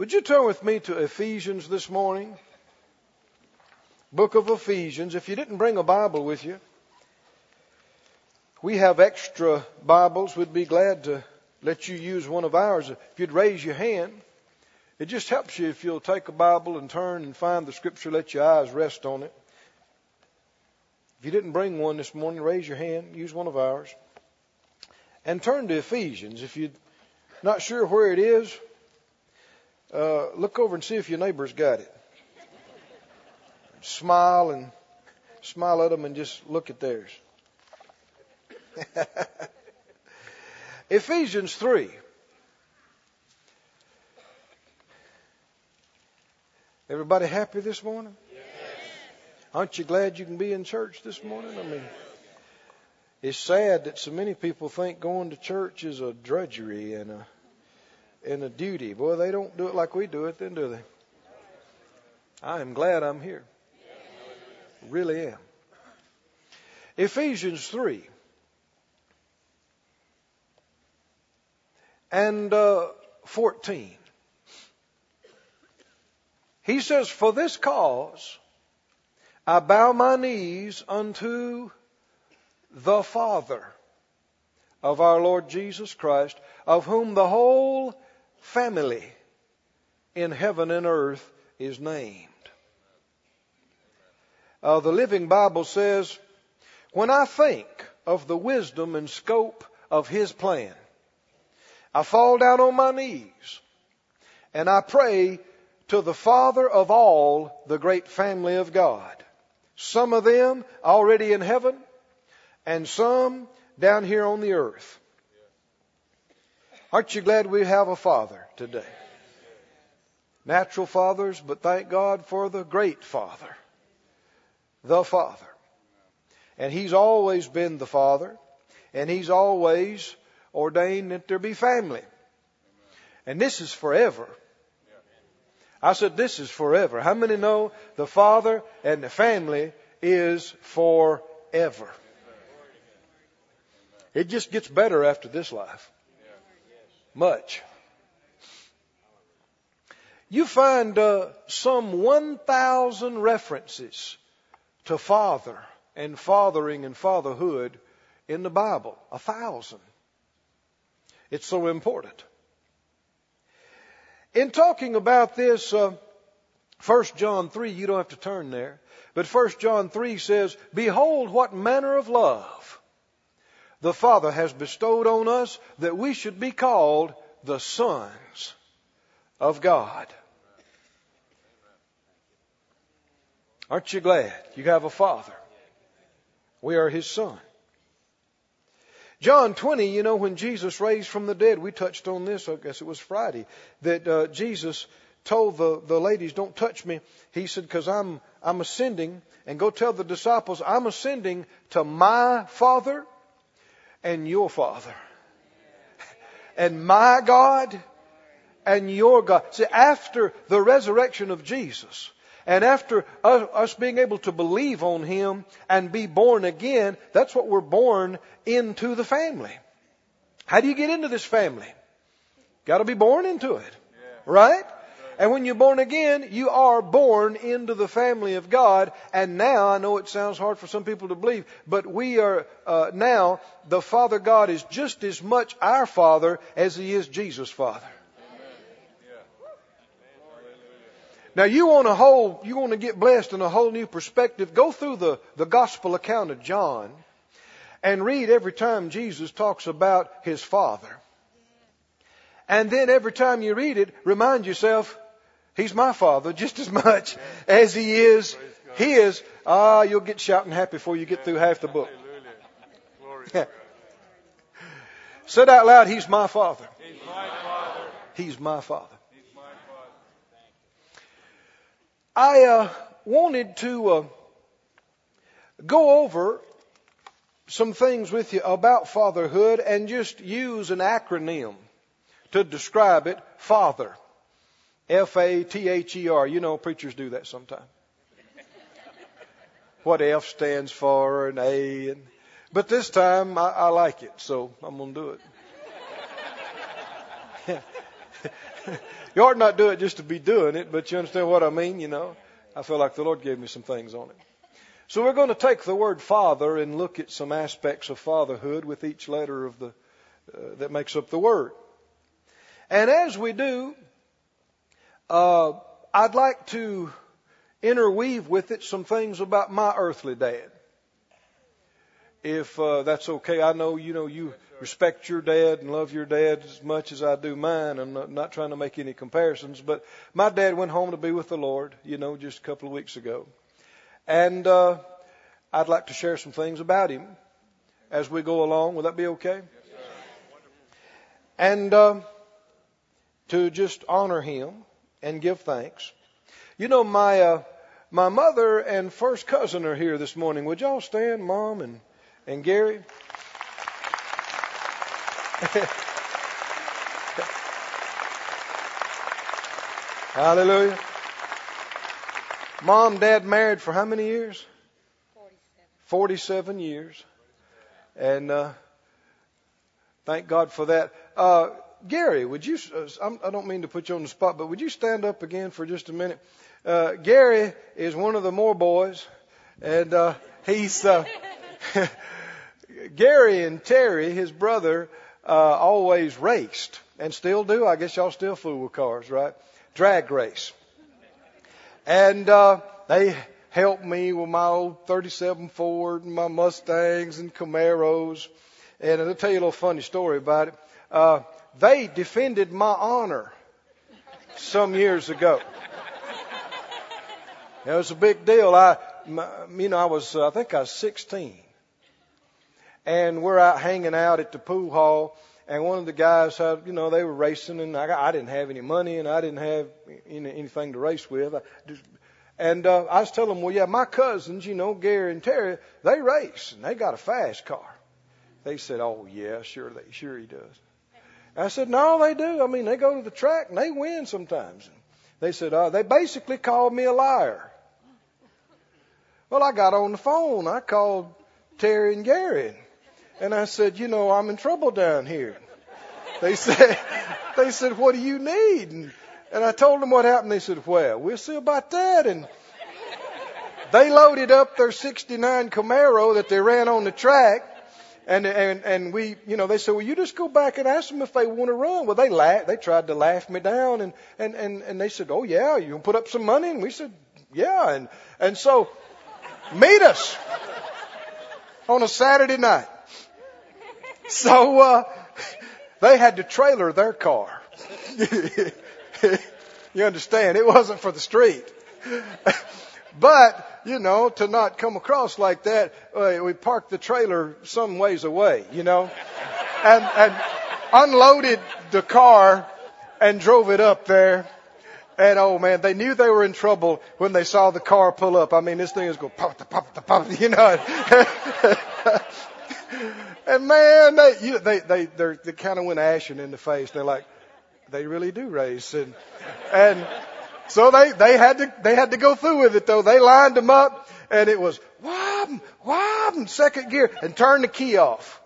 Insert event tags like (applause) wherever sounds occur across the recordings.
Would you turn with me to Ephesians this morning? Book of Ephesians. If you didn't bring a Bible with you, we have extra Bibles. We'd be glad to let you use one of ours. If you'd raise your hand, it just helps you if you'll take a Bible and turn and find the scripture, let your eyes rest on it. If you didn't bring one this morning, raise your hand, use one of ours. And turn to Ephesians. If you're not sure where it is, uh, look over and see if your neighbor's got it. Smile and smile at them and just look at theirs. (laughs) Ephesians 3. Everybody happy this morning? Aren't you glad you can be in church this morning? I mean, it's sad that so many people think going to church is a drudgery and a and a duty. Boy, they don't do it like we do it, then do they? I am glad I'm here. Really am. Ephesians 3. And uh, 14. He says, For this cause I bow my knees unto the Father of our Lord Jesus Christ, of whom the whole family in heaven and earth is named. Uh, the Living Bible says, When I think of the wisdom and scope of His plan, I fall down on my knees and I pray to the Father of all the great family of God some of them already in heaven, and some down here on the earth. Aren't you glad we have a father today? Natural fathers, but thank God for the great father. The father. And he's always been the father, and he's always ordained that there be family. And this is forever. I said, this is forever. How many know the Father and the family is forever? It just gets better after this life. Much. You find uh, some 1,000 references to father and fathering and fatherhood in the Bible. A thousand. It's so important. In talking about this, uh, 1 John 3, you don't have to turn there, but 1 John 3 says, Behold what manner of love the Father has bestowed on us that we should be called the sons of God. Aren't you glad you have a Father? We are His Son. John 20, you know, when Jesus raised from the dead, we touched on this, I guess it was Friday, that uh, Jesus told the, the ladies, don't touch me. He said, because I'm, I'm ascending, and go tell the disciples, I'm ascending to my Father and your Father. And my God and your God. See, after the resurrection of Jesus, and after us being able to believe on Him and be born again, that's what we're born into the family. How do you get into this family? Got to be born into it. Right? And when you're born again, you are born into the family of God. And now, I know it sounds hard for some people to believe, but we are uh, now, the Father God is just as much our Father as He is Jesus' Father. Now you want a whole, you want to get blessed in a whole new perspective. Go through the, the gospel account of John and read every time Jesus talks about his Father. And then every time you read it, remind yourself, He's my Father just as much as He is His. Ah, you'll get shouting happy before you get through half the book. (laughs) Said out loud, He's my Father. He's my Father. He's my Father. I uh, wanted to uh, go over some things with you about fatherhood and just use an acronym to describe it. Father. F A T H E R. You know, preachers do that sometimes. What F stands for and A and but this time I, I like it, so I'm gonna do it. (laughs) you ought not do it just to be doing it, but you understand what I mean, you know. I feel like the Lord gave me some things on it. So we're going to take the word father and look at some aspects of fatherhood with each letter of the uh, that makes up the word. And as we do, uh, I'd like to interweave with it some things about my earthly dad. If uh, that's okay, I know you know you respect your dad and love your dad as much as I do mine. I'm not, not trying to make any comparisons, but my dad went home to be with the Lord, you know, just a couple of weeks ago. And uh, I'd like to share some things about him as we go along. Will that be okay? and uh, to just honor him and give thanks. You know, my uh, my mother and first cousin are here this morning. Would y'all stand, Mom and and Gary? (laughs) Hallelujah. Mom, Dad married for how many years? 47. 47 years. And uh, thank God for that. Uh, Gary, would you, uh, I don't mean to put you on the spot, but would you stand up again for just a minute? Uh, Gary is one of the Moore boys, and uh, he's, uh, (laughs) Gary and Terry, his brother, uh, always raced and still do. I guess y'all still fool with cars, right? Drag race. And uh, they helped me with my old 37 Ford and my Mustangs and Camaros. And I'll tell you a little funny story about it. Uh, they defended my honor some years ago. It was a big deal. I, you know, I was, uh, I think I was 16 and we're out hanging out at the pool hall. And one of the guys had, you know, they were racing, and I, I didn't have any money, and I didn't have any, anything to race with. I just, and uh, I was telling them, well, yeah, my cousins, you know, Gary and Terry, they race, and they got a fast car. They said, oh yeah, sure, they, sure he does. I said, no, they do. I mean, they go to the track and they win sometimes. They said, uh, they basically called me a liar. Well, I got on the phone. I called Terry and Gary. And I said, you know, I'm in trouble down here. They (laughs) said, they said, what do you need? And, and I told them what happened. They said, well, we'll see about that. And they loaded up their 69 Camaro that they ran on the track. And, and, and we, you know, they said, well, you just go back and ask them if they want to run. Well, they laughed, they tried to laugh me down and, and, and, and they said, oh yeah, you can put up some money? And we said, yeah. And, and so meet us on a Saturday night. So uh, they had to trailer their car. (laughs) you understand? It wasn't for the street. (laughs) but, you know, to not come across like that, uh, we parked the trailer some ways away, you know, and, and unloaded the car and drove it up there. And oh man, they knew they were in trouble when they saw the car pull up. I mean, this thing is going pop, pop, pop, pop, you know. (laughs) And man, they, you, they, they, they kind of went ashen in the face. They're like, they really do race. And, and so they, they had to, they had to go through with it though. They lined them up and it was, wham, wham, second gear and turn the key off.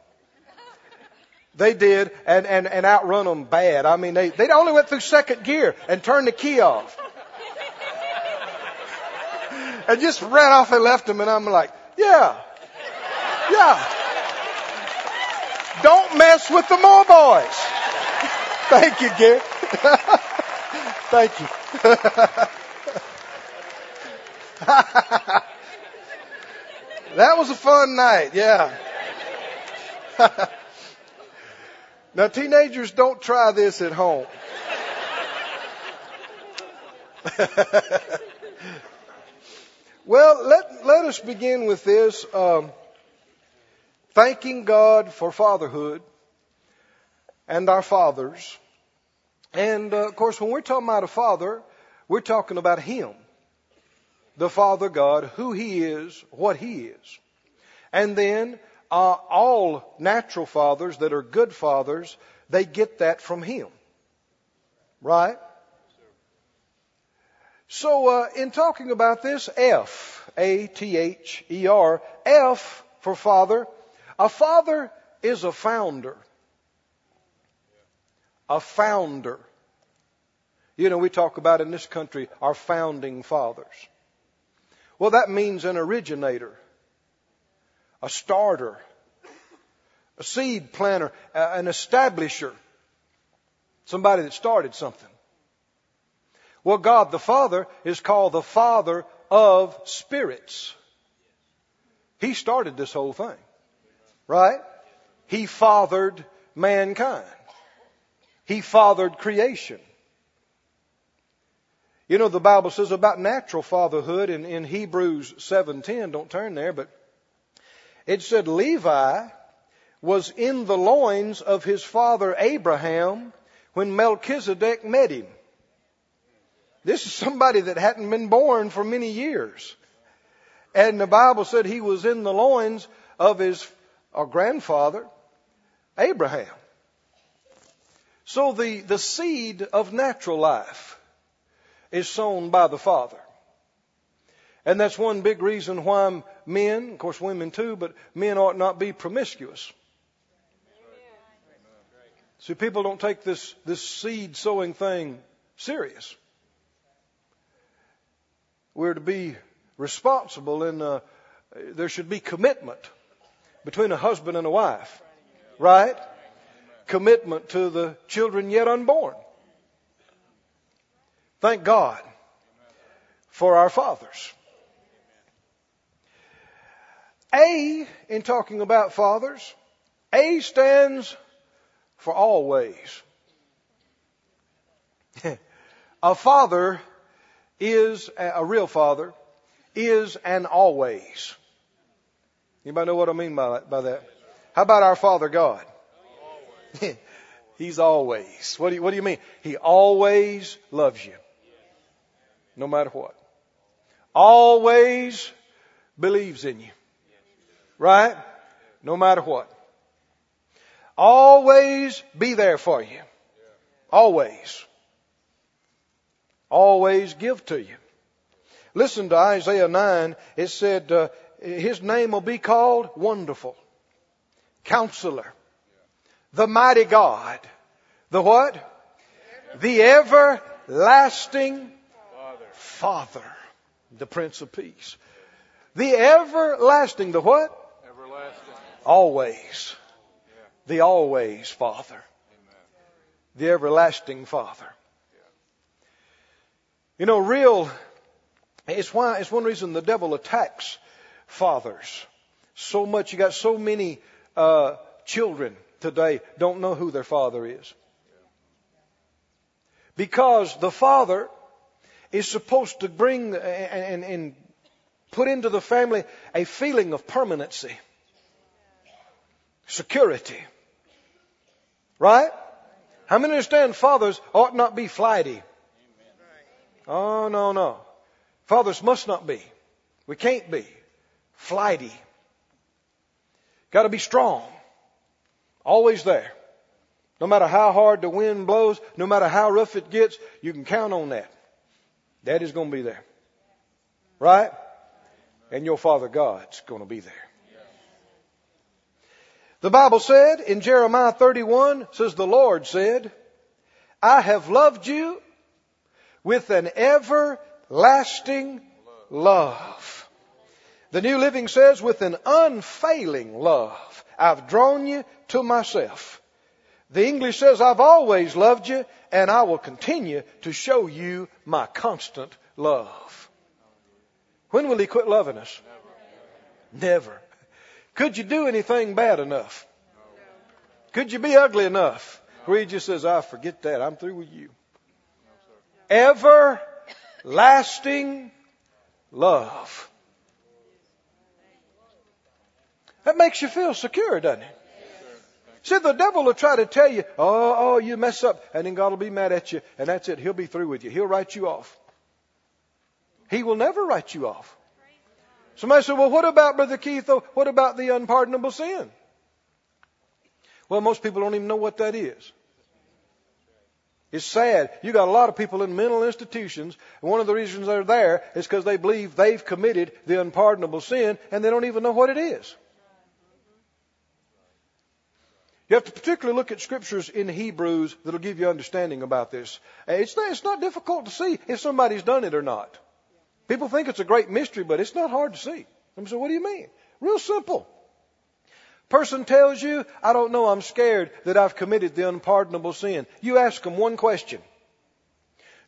They did and, and, and outrun them bad. I mean, they, they only went through second gear and turned the key off. (laughs) and just ran off and left them and I'm like, yeah, yeah. Don't mess with the Moore boys. (laughs) Thank you, Gary. (laughs) Thank you. (laughs) that was a fun night, yeah. (laughs) now, teenagers, don't try this at home. (laughs) well, let, let us begin with this. Um, thanking God for fatherhood and our fathers. And uh, of course, when we're talking about a father, we're talking about Him. The Father God, who He is, what He is. And then, uh, all natural fathers that are good fathers, they get that from Him. Right? So, uh, in talking about this, F, A-T-H-E-R, F for father, a father is a founder. A founder. You know, we talk about in this country our founding fathers. Well, that means an originator, a starter, a seed planter, an establisher, somebody that started something. Well, God the Father is called the Father of spirits. He started this whole thing. Right? He fathered mankind. He fathered creation. You know, the Bible says about natural fatherhood in, in Hebrews 7.10, don't turn there, but it said Levi was in the loins of his father Abraham when Melchizedek met him. This is somebody that hadn't been born for many years. And the Bible said he was in the loins of his grandfather, Abraham. So the, the seed of natural life is sown by the Father. And that's one big reason why men, of course women too, but men ought not be promiscuous. See, people don't take this, this seed sowing thing serious. We're to be responsible and uh, there should be commitment between a husband and a wife. Right? Commitment to the children yet unborn. Thank God for our fathers. A, in talking about fathers, A stands for always. (laughs) a father is, a real father, is an always. Anybody know what I mean by, by that? How about our Father God? (laughs) He's always. What do, you, what do you mean? He always loves you. No matter what. Always believes in you. Right? No matter what. Always be there for you. Always. Always give to you. Listen to Isaiah 9. It said, uh, His name will be called Wonderful, Counselor, the Mighty God, the what? The Everlasting Father, the Prince of Peace. The Everlasting, the what? Everlasting. Always. The always Father. The Everlasting Father. You know, real it's why, it's one reason the devil attacks fathers so much. You got so many, uh, children today don't know who their father is. Because the father is supposed to bring and, and, and put into the family a feeling of permanency, security. Right? How many understand fathers ought not be flighty? Oh, no, no. Fathers must not be. We can't be. Flighty. Gotta be strong. Always there. No matter how hard the wind blows, no matter how rough it gets, you can count on that. Daddy's gonna be there. Right? And your Father God's gonna be there. The Bible said in Jeremiah 31, says the Lord said, I have loved you with an everlasting love. The New Living says, with an unfailing love, I've drawn you to myself. The English says, I've always loved you and I will continue to show you my constant love. When will He quit loving us? Never. Could you do anything bad enough? Could you be ugly enough? Where He just says, I forget that. I'm through with you. Ever lasting love. That makes you feel secure, doesn't it? See, the devil will try to tell you, oh, oh, you mess up, and then God will be mad at you, and that's it. He'll be through with you. He'll write you off. He will never write you off. Somebody said, well, what about, Brother Keith? Oh, what about the unpardonable sin? Well, most people don't even know what that is. It's sad. You got a lot of people in mental institutions, and one of the reasons they're there is because they believe they've committed the unpardonable sin, and they don't even know what it is. You have to particularly look at scriptures in Hebrews that'll give you understanding about this. Uh, it's not, it's not difficult to see if somebody's done it or not. People think it's a great mystery, but it's not hard to see. I'm saying, what do you mean? Real simple. Person tells you, I don't know, I'm scared that I've committed the unpardonable sin. You ask them one question.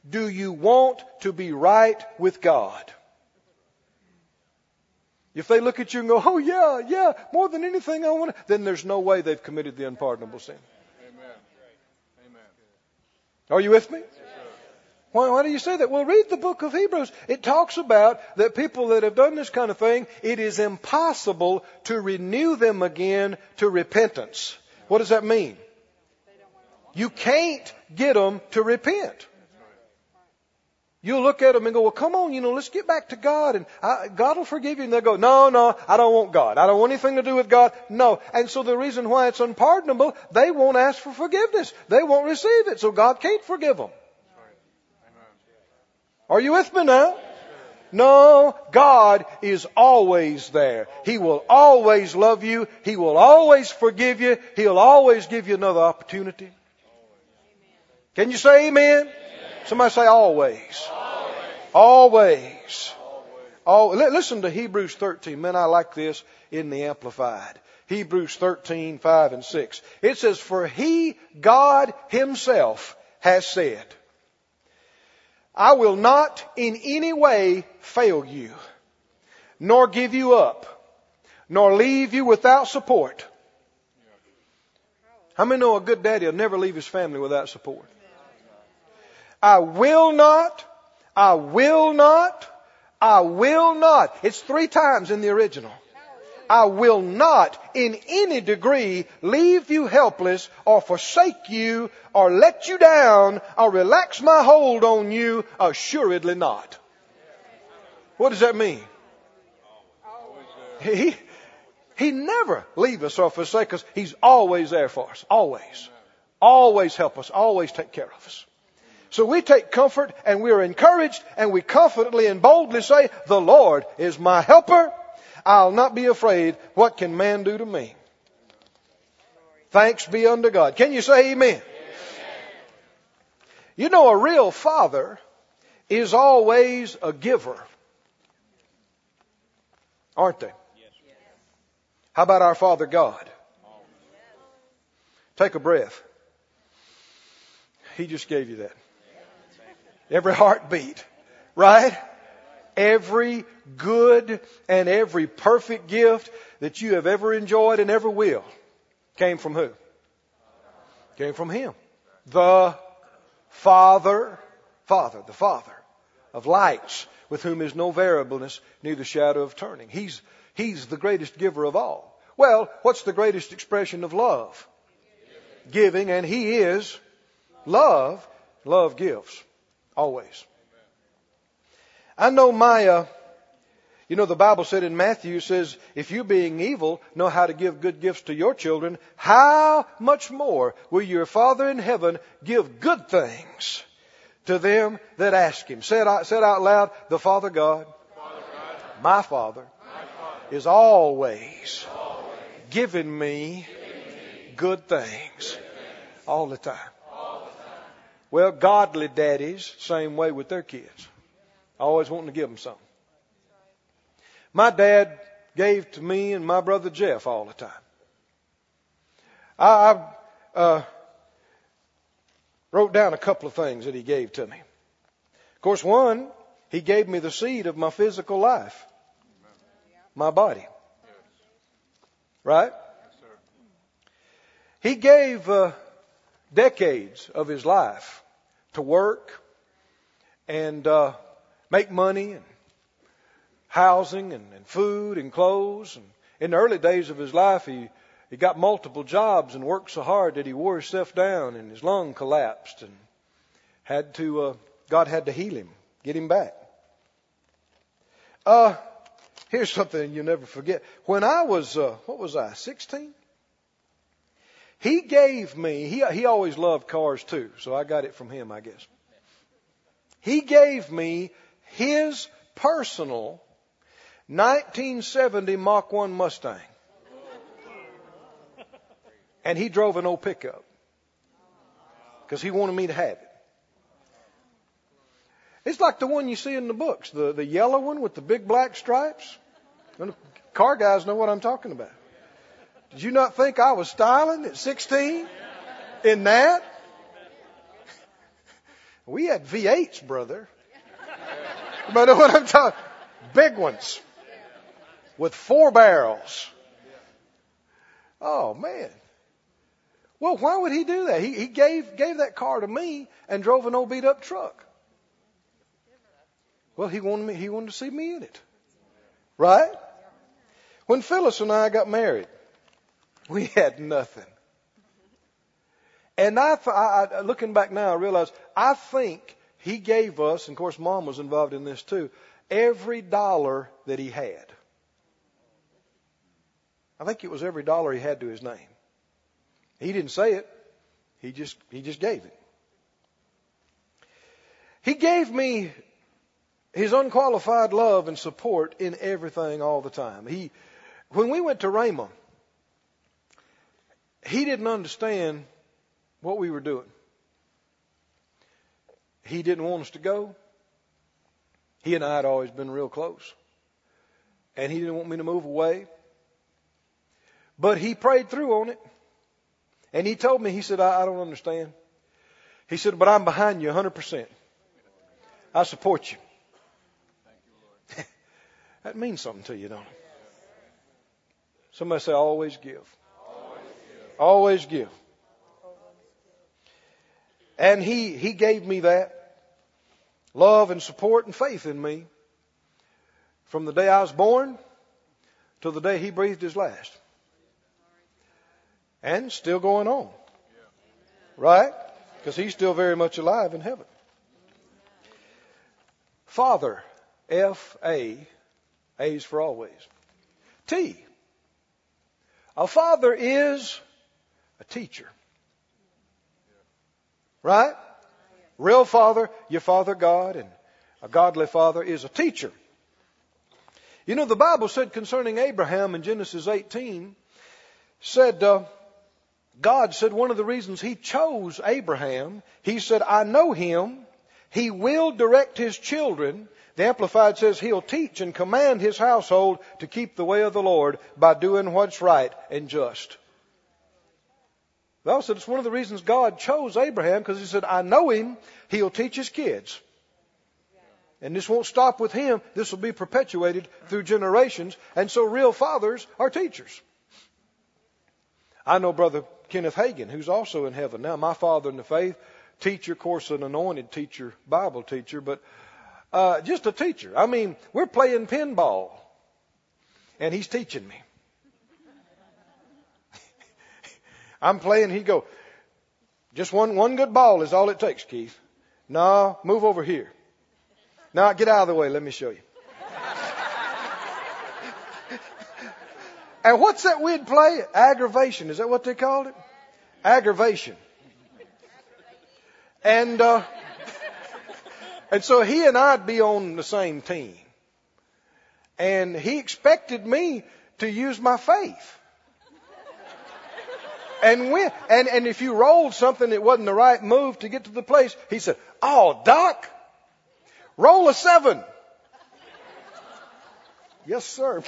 Do you want to be right with God? If they look at you and go, oh yeah, yeah, more than anything I want to, then there's no way they've committed the unpardonable sin. Amen. Amen. Are you with me? Why, why do you say that? Well, read the book of Hebrews. It talks about that people that have done this kind of thing, it is impossible to renew them again to repentance. What does that mean? You can't get them to repent. You'll look at them and go, well, come on, you know, let's get back to God and God will forgive you. And they'll go, no, no, I don't want God. I don't want anything to do with God. No. And so the reason why it's unpardonable, they won't ask for forgiveness. They won't receive it. So God can't forgive them. Are you with me now? No, God is always there. He will always love you. He will always forgive you. He'll always give you another opportunity. Can you say amen? Somebody say always. Always. always. listen to Hebrews 13. Man, I like this in the Amplified. Hebrews 13, 5 and 6. It says, For he, God himself, has said, I will not in any way fail you, nor give you up, nor leave you without support. How many know a good daddy will never leave his family without support? I will not, I will not, I will not. It's three times in the original. I will not in any degree leave you helpless or forsake you or let you down or relax my hold on you. Assuredly not. What does that mean? He, he never leave us or forsake us. He's always there for us. Always. Always help us. Always take care of us. So we take comfort and we are encouraged and we confidently and boldly say, the Lord is my helper. I'll not be afraid. What can man do to me? Thanks be unto God. Can you say amen? amen? You know, a real father is always a giver. Aren't they? How about our Father God? Take a breath. He just gave you that. Every heartbeat. Right? Every good and every perfect gift that you have ever enjoyed and ever will came from who? Came from Him. The Father, Father, the Father of lights, with whom is no variableness, neither shadow of turning. He's, he's the greatest giver of all. Well, what's the greatest expression of love? Giving, and He is love. Love gives. Always. I know my, uh, you know, the Bible said in Matthew says, if you being evil know how to give good gifts to your children, how much more will your Father in heaven give good things to them that ask Him? Say it out, say it out loud, the Father God, Father God my, Father, my Father, is always, always giving me, giving me good, things, good things all the time. Well, godly daddies, same way with their kids. Always wanting to give them something. My dad gave to me and my brother Jeff all the time. I, I uh, wrote down a couple of things that he gave to me. Of course, one, he gave me the seed of my physical life, my body. Right? He gave uh, decades of his life to work and uh, make money and housing and, and food and clothes. And in the early days of his life, he he got multiple jobs and worked so hard that he wore himself down and his lung collapsed and had to uh, God had to heal him, get him back. Uh, here's something you'll never forget. When I was uh, what was I, 16? He gave me, he, he always loved cars too, so I got it from him, I guess. He gave me his personal 1970 Mach 1 Mustang. And he drove an old pickup because he wanted me to have it. It's like the one you see in the books, the, the yellow one with the big black stripes. Car guys know what I'm talking about. Did you not think I was styling at 16 in that? We had V8s, brother. Know what I'm talking? Big ones with four barrels. Oh man. Well, why would he do that? He, he gave, gave that car to me and drove an old beat up truck. Well, he wanted me, he wanted to see me in it. Right? When Phyllis and I got married, we had nothing. And I, I, looking back now, I realize I think he gave us, and of course mom was involved in this too, every dollar that he had. I think it was every dollar he had to his name. He didn't say it. He just, he just gave it. He gave me his unqualified love and support in everything all the time. He, when we went to Rhema, he didn't understand what we were doing. He didn't want us to go. He and I had always been real close. And he didn't want me to move away. But he prayed through on it. And he told me, he said, I, I don't understand. He said, but I'm behind you 100%. I support you. (laughs) that means something to you, don't it? Somebody say, always give. Always give. And he, he gave me that love and support and faith in me from the day I was born till the day he breathed his last and still going on. Right? Because he's still very much alive in heaven. Father, F A, A's for always. T. A father is a teacher. Right? Real father, your father God, and a godly father is a teacher. You know, the Bible said concerning Abraham in Genesis 18, said, uh, God said one of the reasons He chose Abraham, He said, I know him. He will direct his children. The Amplified says he'll teach and command his household to keep the way of the Lord by doing what's right and just. Bible said it's one of the reasons God chose Abraham because he said, I know him. He'll teach his kids. And this won't stop with him. This will be perpetuated through generations. And so real fathers are teachers. I know Brother Kenneth Hagin, who's also in heaven now, my father in the faith, teacher, of course, an anointed teacher, Bible teacher, but uh, just a teacher. I mean, we're playing pinball, and he's teaching me. I'm playing, he go, just one, one good ball is all it takes, Keith. No, move over here. Now get out of the way, let me show you. And what's that we'd play? Aggravation. Is that what they called it? Aggravation. And, uh, and so he and I'd be on the same team. And he expected me to use my faith. And and, and if you rolled something that wasn't the right move to get to the place, he said, Oh, Doc, roll a seven. yes, sir.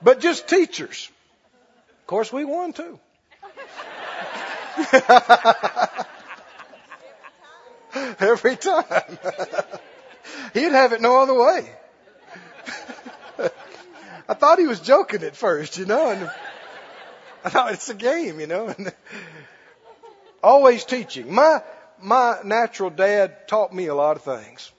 but just teachers. Of course, we won too. (laughs) Every time. (laughs) He'd have it no other way. (laughs) I thought he was joking at first, you know, and I thought it's a game, you know. And always teaching. My my natural dad taught me a lot of things.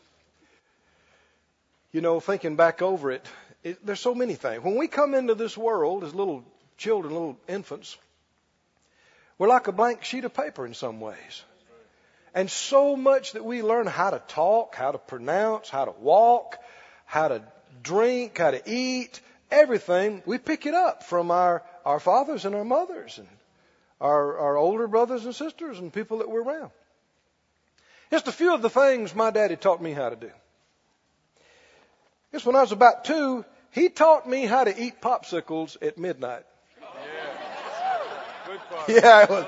You know, thinking back over it, it, there's so many things. When we come into this world as little children, little infants, we're like a blank sheet of paper in some ways. And so much that we learn how to talk, how to pronounce, how to walk, how to drink, how to eat, everything, we pick it up from our, our fathers and our mothers and our, our older brothers and sisters and people that we're around. Just a few of the things my daddy taught me how to do. Just when I was about two, He taught me how to eat popsicles at midnight. Yeah. Yeah, it was,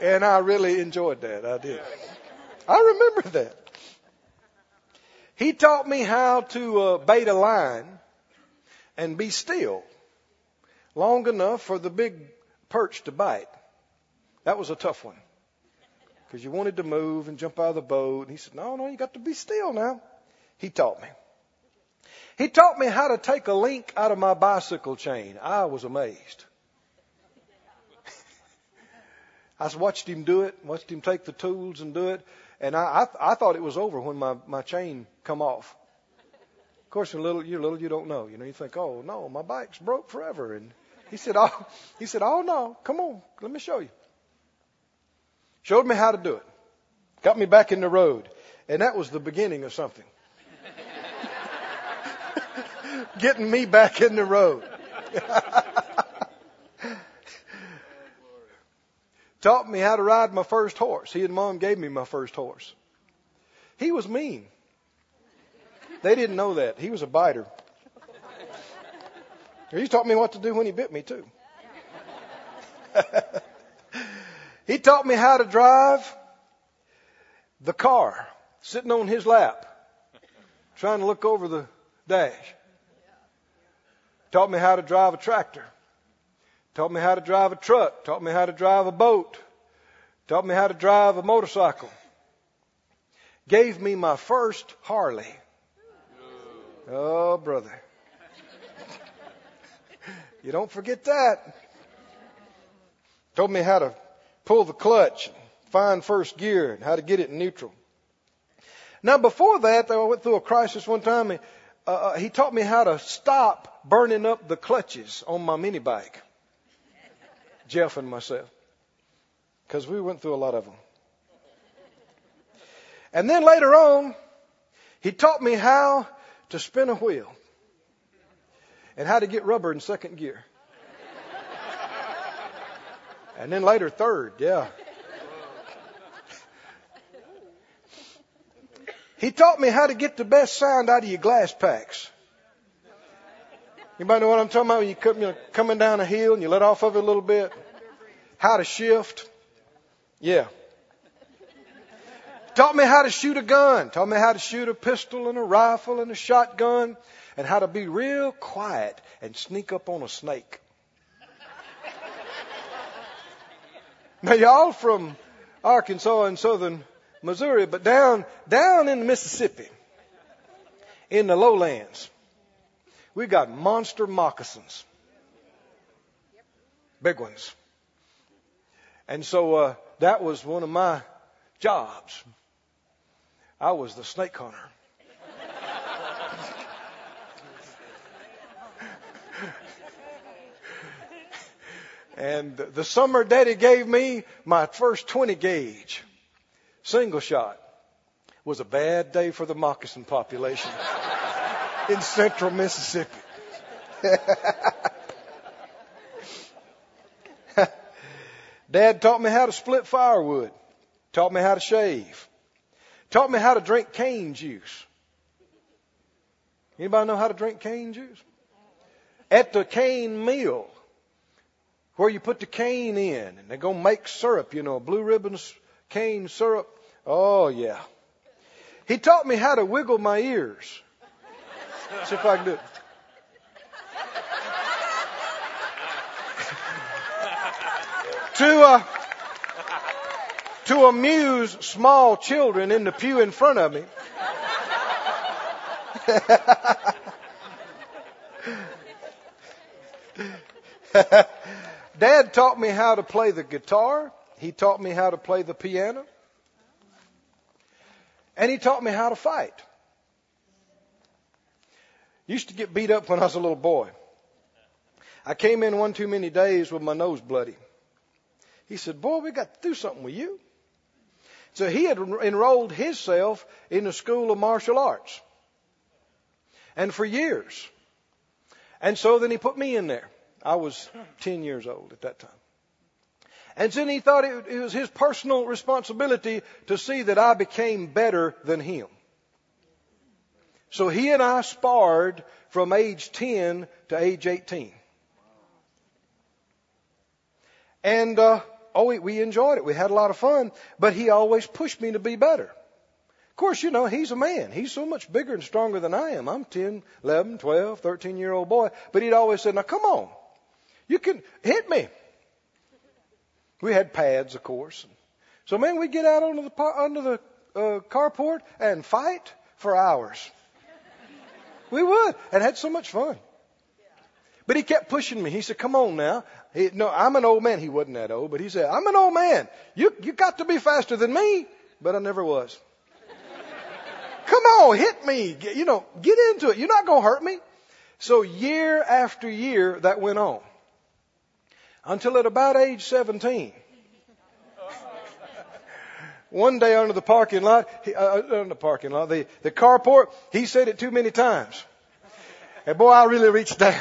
and I really enjoyed that. I did. I remember that. He taught me how to uh, bait a line and be still long enough for the big perch to bite. That was a tough one because you wanted to move and jump out of the boat. And he said, "No, no, you got to be still now." He taught me. He taught me how to take a link out of my bicycle chain. I was amazed. (laughs) I watched him do it, watched him take the tools and do it, and I, I, I thought it was over when my, my chain come off. Of course, you're little, you're little, you don't know. You know, you think, oh no, my bike's broke forever. And he said, oh, (laughs) he said, oh no, come on, let me show you. Showed me how to do it. Got me back in the road. And that was the beginning of something. (laughs) Getting me back in the road. (laughs) Taught me how to ride my first horse. He and mom gave me my first horse. He was mean. They didn't know that. He was a biter. He taught me what to do when he bit me too. (laughs) he taught me how to drive the car, sitting on his lap, trying to look over the dash. Taught me how to drive a tractor. Taught me how to drive a truck. Taught me how to drive a boat. Taught me how to drive a motorcycle. Gave me my first Harley. Oh, brother. You don't forget that. Told me how to pull the clutch, find first gear, and how to get it in neutral. Now, before that, I went through a crisis one time. Uh, uh, he taught me how to stop burning up the clutches on my mini bike. Jeff and myself. Because we went through a lot of them. And then later on, he taught me how to spin a wheel and how to get rubber in second gear. And then later, third, yeah. He taught me how to get the best sound out of your glass packs. Anybody know what I'm talking about? When you you're coming down a hill and you let off of it a little bit. How to shift. Yeah. Taught me how to shoot a gun. Taught me how to shoot a pistol and a rifle and a shotgun and how to be real quiet and sneak up on a snake. (laughs) now y'all from Arkansas and southern Missouri, but down, down in the Mississippi, in the lowlands, we got monster moccasins. Big ones. And so, uh, that was one of my jobs. I was the snake hunter. and the summer daddy gave me my first 20 gauge single shot was a bad day for the moccasin population in central Mississippi. (laughs) Dad taught me how to split firewood, taught me how to shave, taught me how to drink cane juice. Anybody know how to drink cane juice? At the cane mill, where you put the cane in, and they're gonna make syrup, you know, blue ribbons cane syrup. Oh yeah. He taught me how to wiggle my ears. (laughs) See if I can do it. (laughs) to uh, to amuse small children in the pew in front of me. (laughs) Dad taught me how to play the guitar. He taught me how to play the piano. And he taught me how to fight. Used to get beat up when I was a little boy. I came in one too many days with my nose bloody. He said, Boy, we got to do something with you. So he had enrolled himself in the school of martial arts. And for years. And so then he put me in there. I was 10 years old at that time. And then he thought it, it was his personal responsibility to see that I became better than him. So he and I sparred from age 10 to age 18. And, uh, oh, we, we enjoyed it. We had a lot of fun, but he always pushed me to be better. Of course, you know, he's a man. He's so much bigger and stronger than I am. I'm 10, 11, 12, 13 year old boy. But he'd always said, now come on. You can hit me. We had pads, of course. So man, we'd get out onto the, under the uh, carport and fight for hours. We would, and had so much fun. But he kept pushing me. He said, "Come on now." He, no, I'm an old man. He wasn't that old, but he said, "I'm an old man. You you got to be faster than me." But I never was. (laughs) Come on, hit me. Get, you know, get into it. You're not going to hurt me. So year after year that went on until at about age 17. (laughs) One day under the parking lot, uh, uh, the parking lot, the, the carport, he said it too many times. And boy, I really reached down.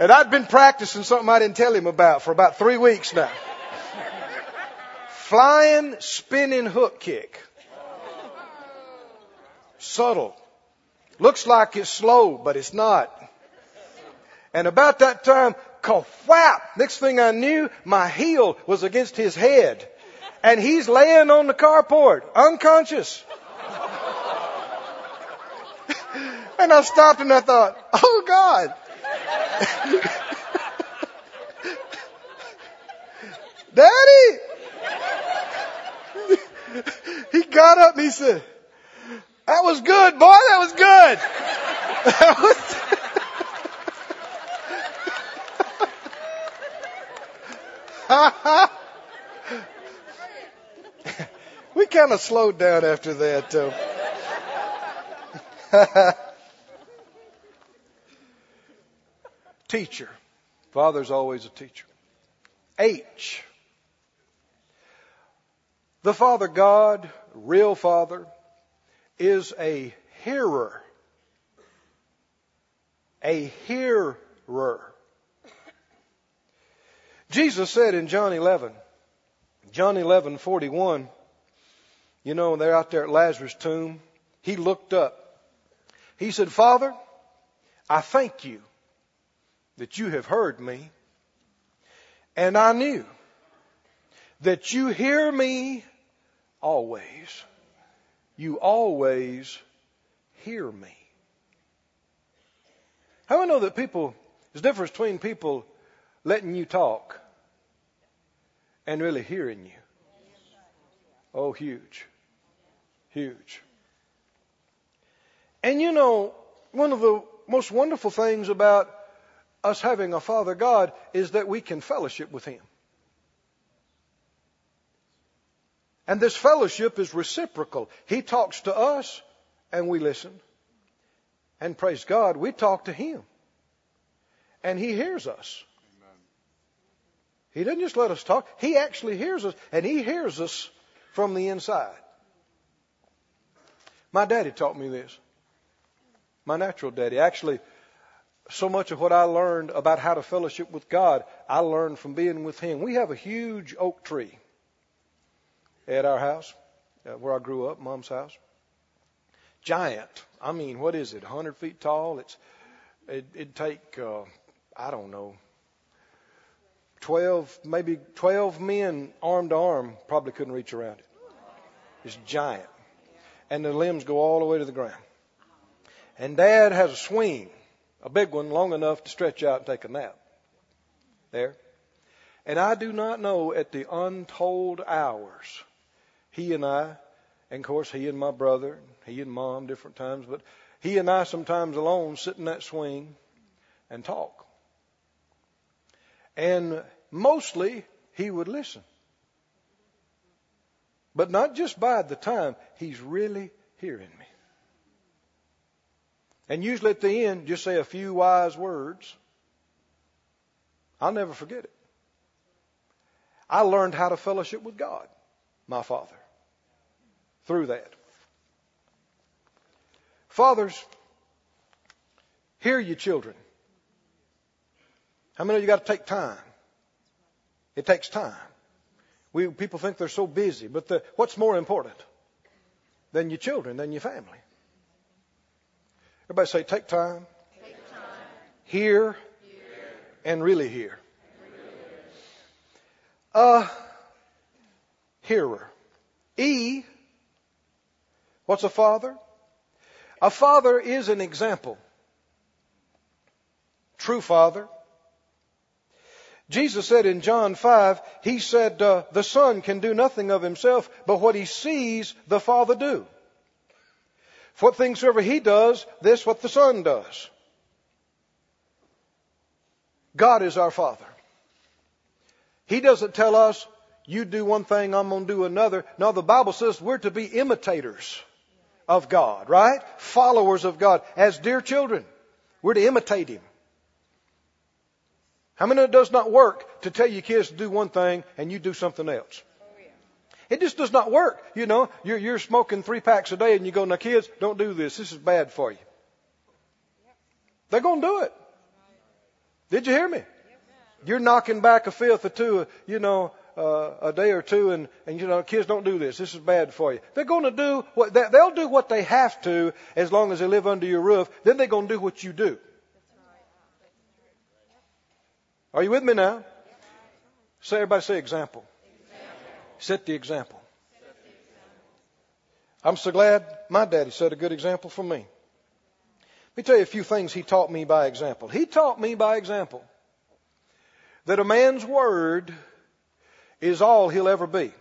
And I'd been practicing something I didn't tell him about for about three weeks now. Flying, spinning hook kick. Subtle. Looks like it's slow, but it's not. And about that time, whap! Next thing I knew, my heel was against his head and he's laying on the carport, unconscious. (laughs) and I stopped and I thought, oh God. (laughs) Daddy! (laughs) he got up and he said, that was good, boy, that was good. That was (laughs) we kind of slowed down after that. Uh. Teacher. Father's always a teacher. H. The Father God, real Father, is a hearer. A hearer. Jesus said in John 11, John 11, 41, you know, they're out there at Lazarus' tomb. He looked up. He said, Father, I thank you that you have heard me. And I knew that you hear me always. You always hear me. How I know that people, there's a difference between people letting you talk and really hearing you. Oh, huge. Huge. And you know, one of the most wonderful things about us having a Father God is that we can fellowship with Him. And this fellowship is reciprocal. He talks to us and we listen. And praise God, we talk to Him. And He hears us. He doesn't just let us talk. He actually hears us, and He hears us from the inside. My daddy taught me this. My natural daddy. Actually, so much of what I learned about how to fellowship with God, I learned from being with Him. We have a huge oak tree at our house, uh, where I grew up, Mom's house. Giant. I mean, what is it? 100 feet tall. It's it, it'd take uh, I don't know 12, maybe 12 men arm to arm probably couldn't reach around it. It's giant. And the limbs go all the way to the ground. And dad has a swing, a big one long enough to stretch out and take a nap. There. And I do not know at the untold hours, he and I, and of course he and my brother, he and mom different times, but he and I sometimes alone sit in that swing and talk. And mostly he would listen. But not just by the time, he's really hearing me. And usually at the end, just say a few wise words. I'll never forget it. I learned how to fellowship with God, my Father, through that. Fathers, hear you children. How many of you got to take time? It takes time. We, people think they're so busy, but the, what's more important than your children, than your family? Everybody say, take time. Hear, and really hear. Uh, hearer. E, what's a father? A father is an example. True father. Jesus said in John 5, He said, uh, the Son can do nothing of Himself but what He sees the Father do. What things soever He does, this what the Son does. God is our Father. He doesn't tell us, you do one thing, I'm going to do another. No, the Bible says we're to be imitators of God, right? Followers of God. As dear children, we're to imitate Him. How many of it does not work to tell your kids to do one thing and you do something else? It just does not work. You know, you're, you're smoking three packs a day and you go, now kids, don't do this. This is bad for you. They're going to do it. Did you hear me? You're knocking back a fifth or two, you know, uh, a day or two, and, and you know, kids don't do this. This is bad for you. They're going to do what they, they'll do what they have to as long as they live under your roof. Then they're going to do what you do. Are you with me now? Say, everybody say example. Set the example. I'm so glad my daddy set a good example for me. Let me tell you a few things he taught me by example. He taught me by example that a man's word is all he'll ever be.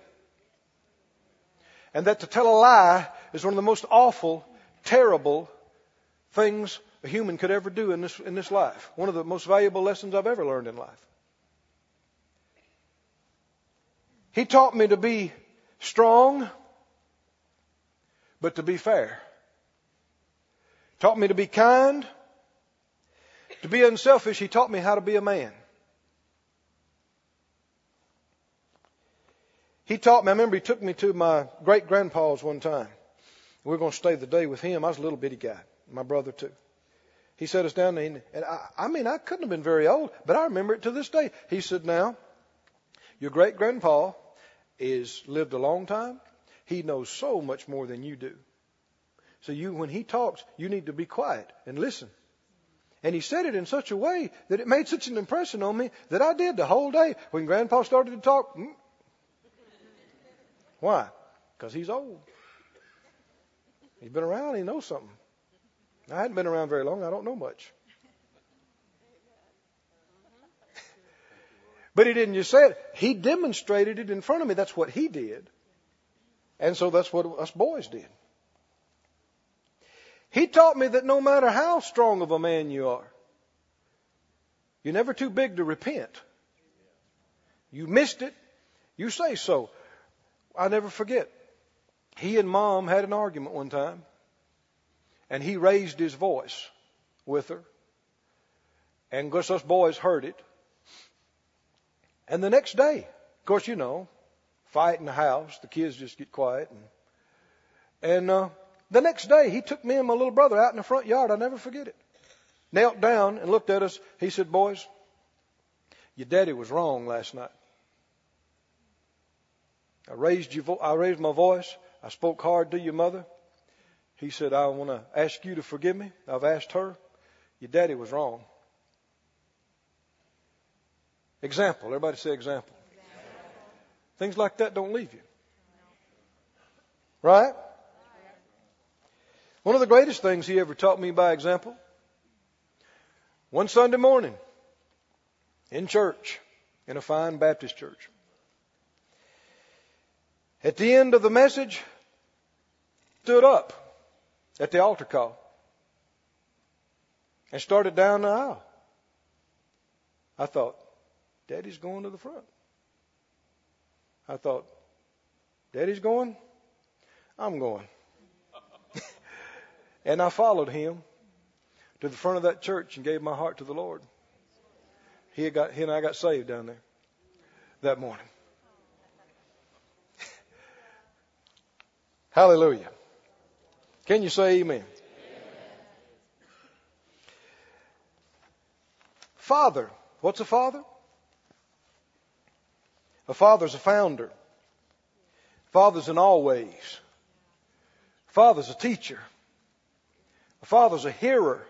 And that to tell a lie is one of the most awful, terrible things a human could ever do in this, in this life. One of the most valuable lessons I've ever learned in life. He taught me to be strong, but to be fair. Taught me to be kind, to be unselfish. He taught me how to be a man. He taught me, I remember he took me to my great grandpa's one time. We were going to stay the day with him. I was a little bitty guy, my brother too. He set us down there, and I, I mean, I couldn't have been very old, but I remember it to this day. He said, Now, your great grandpa is lived a long time. He knows so much more than you do. So you, when he talks, you need to be quiet and listen. And he said it in such a way that it made such an impression on me that I did the whole day. When Grandpa started to talk, mm, why? Because he's old. He's been around, he knows something. I hadn't been around very long, I don't know much. But he didn't just say it, he demonstrated it in front of me. That's what he did. And so that's what us boys did. He taught me that no matter how strong of a man you are, you're never too big to repent. You missed it, you say so. I never forget. He and mom had an argument one time, and he raised his voice with her. And of us boys heard it. And the next day, of course, you know, fight in the house, the kids just get quiet. And, and uh, the next day, he took me and my little brother out in the front yard. I'll never forget it. Knelt down and looked at us. He said, Boys, your daddy was wrong last night. I raised, you, I raised my voice. I spoke hard to your mother. He said, I want to ask you to forgive me. I've asked her. Your daddy was wrong. Example. Everybody say example. example. Things like that don't leave you. Right? One of the greatest things he ever taught me by example. One Sunday morning in church, in a fine Baptist church. At the end of the message, stood up at the altar call and started down the aisle. I thought, Daddy's going to the front. I thought, Daddy's going, I'm going. (laughs) and I followed him to the front of that church and gave my heart to the Lord. He, got, he and I got saved down there that morning. (laughs) Hallelujah. Can you say amen? amen? Father. What's a father? A father's a founder. Father's in all ways. Father's a teacher. A father's a hearer.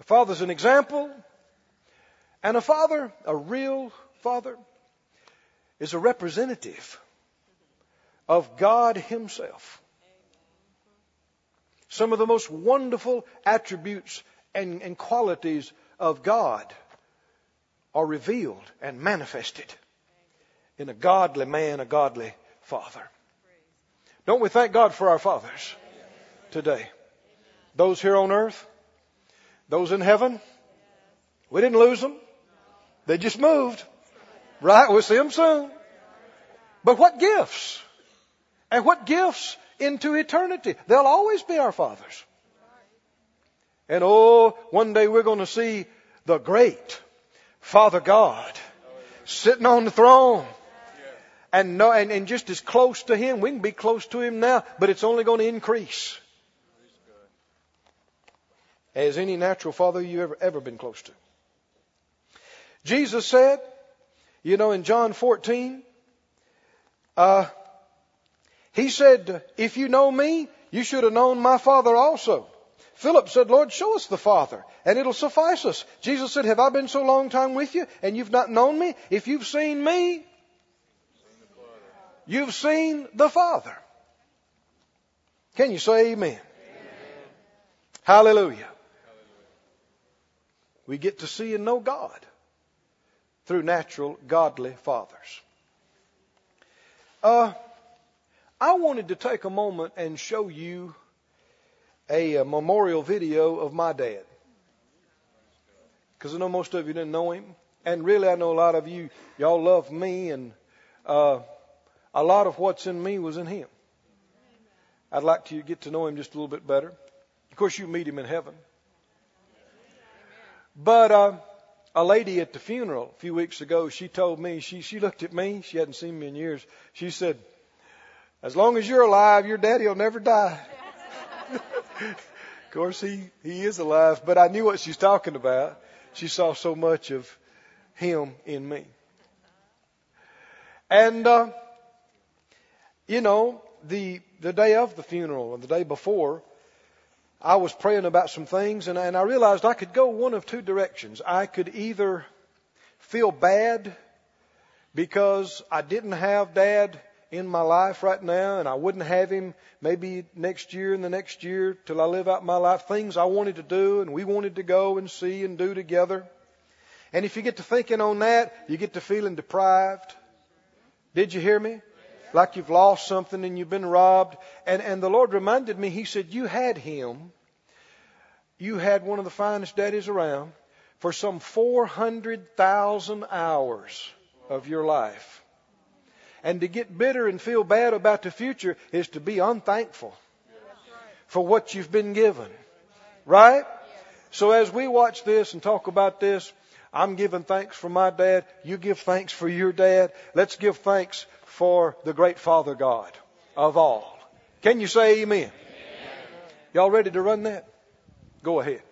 A father's an example. And a father, a real father, is a representative of God Himself. Some of the most wonderful attributes and, and qualities of God are revealed and manifested in a godly man, a godly father. Don't we thank God for our fathers today? Those here on earth, those in heaven, we didn't lose them. They just moved. Right? We'll see them soon. But what gifts? And what gifts into eternity? They'll always be our fathers. And oh, one day we're going to see the great Father God sitting on the throne. And, no, and, and just as close to Him, we can be close to Him now, but it's only going to increase. As any natural father you ever, ever been close to. Jesus said, you know, in John 14, uh, He said, if you know me, you should have known my Father also. Philip said, Lord, show us the Father, and it'll suffice us. Jesus said, Have I been so long time with you, and you've not known me? If you've seen me, you've seen the Father. Can you say amen? amen. Hallelujah. We get to see and know God through natural, godly fathers. Uh, I wanted to take a moment and show you a, a memorial video of my dad. Because I know most of you didn't know him. And really, I know a lot of you, y'all love me, and uh, a lot of what's in me was in him. I'd like to get to know him just a little bit better. Of course, you meet him in heaven. But uh, a lady at the funeral a few weeks ago, she told me, she, she looked at me, she hadn't seen me in years. She said, As long as you're alive, your daddy will never die (laughs) of course, he, he is alive, but I knew what she's talking about. She saw so much of him in me. And, uh, you know, the, the day of the funeral and the day before, I was praying about some things and, and I realized I could go one of two directions. I could either feel bad because I didn't have dad in my life right now, and I wouldn't have him maybe next year and the next year till I live out my life. Things I wanted to do and we wanted to go and see and do together. And if you get to thinking on that, you get to feeling deprived. Did you hear me? Like you've lost something and you've been robbed. And, and the Lord reminded me, He said, You had him. You had one of the finest daddies around for some 400,000 hours of your life. And to get bitter and feel bad about the future is to be unthankful for what you've been given. Right? So as we watch this and talk about this, I'm giving thanks for my dad. You give thanks for your dad. Let's give thanks for the great Father God of all. Can you say amen? amen? Y'all ready to run that? Go ahead.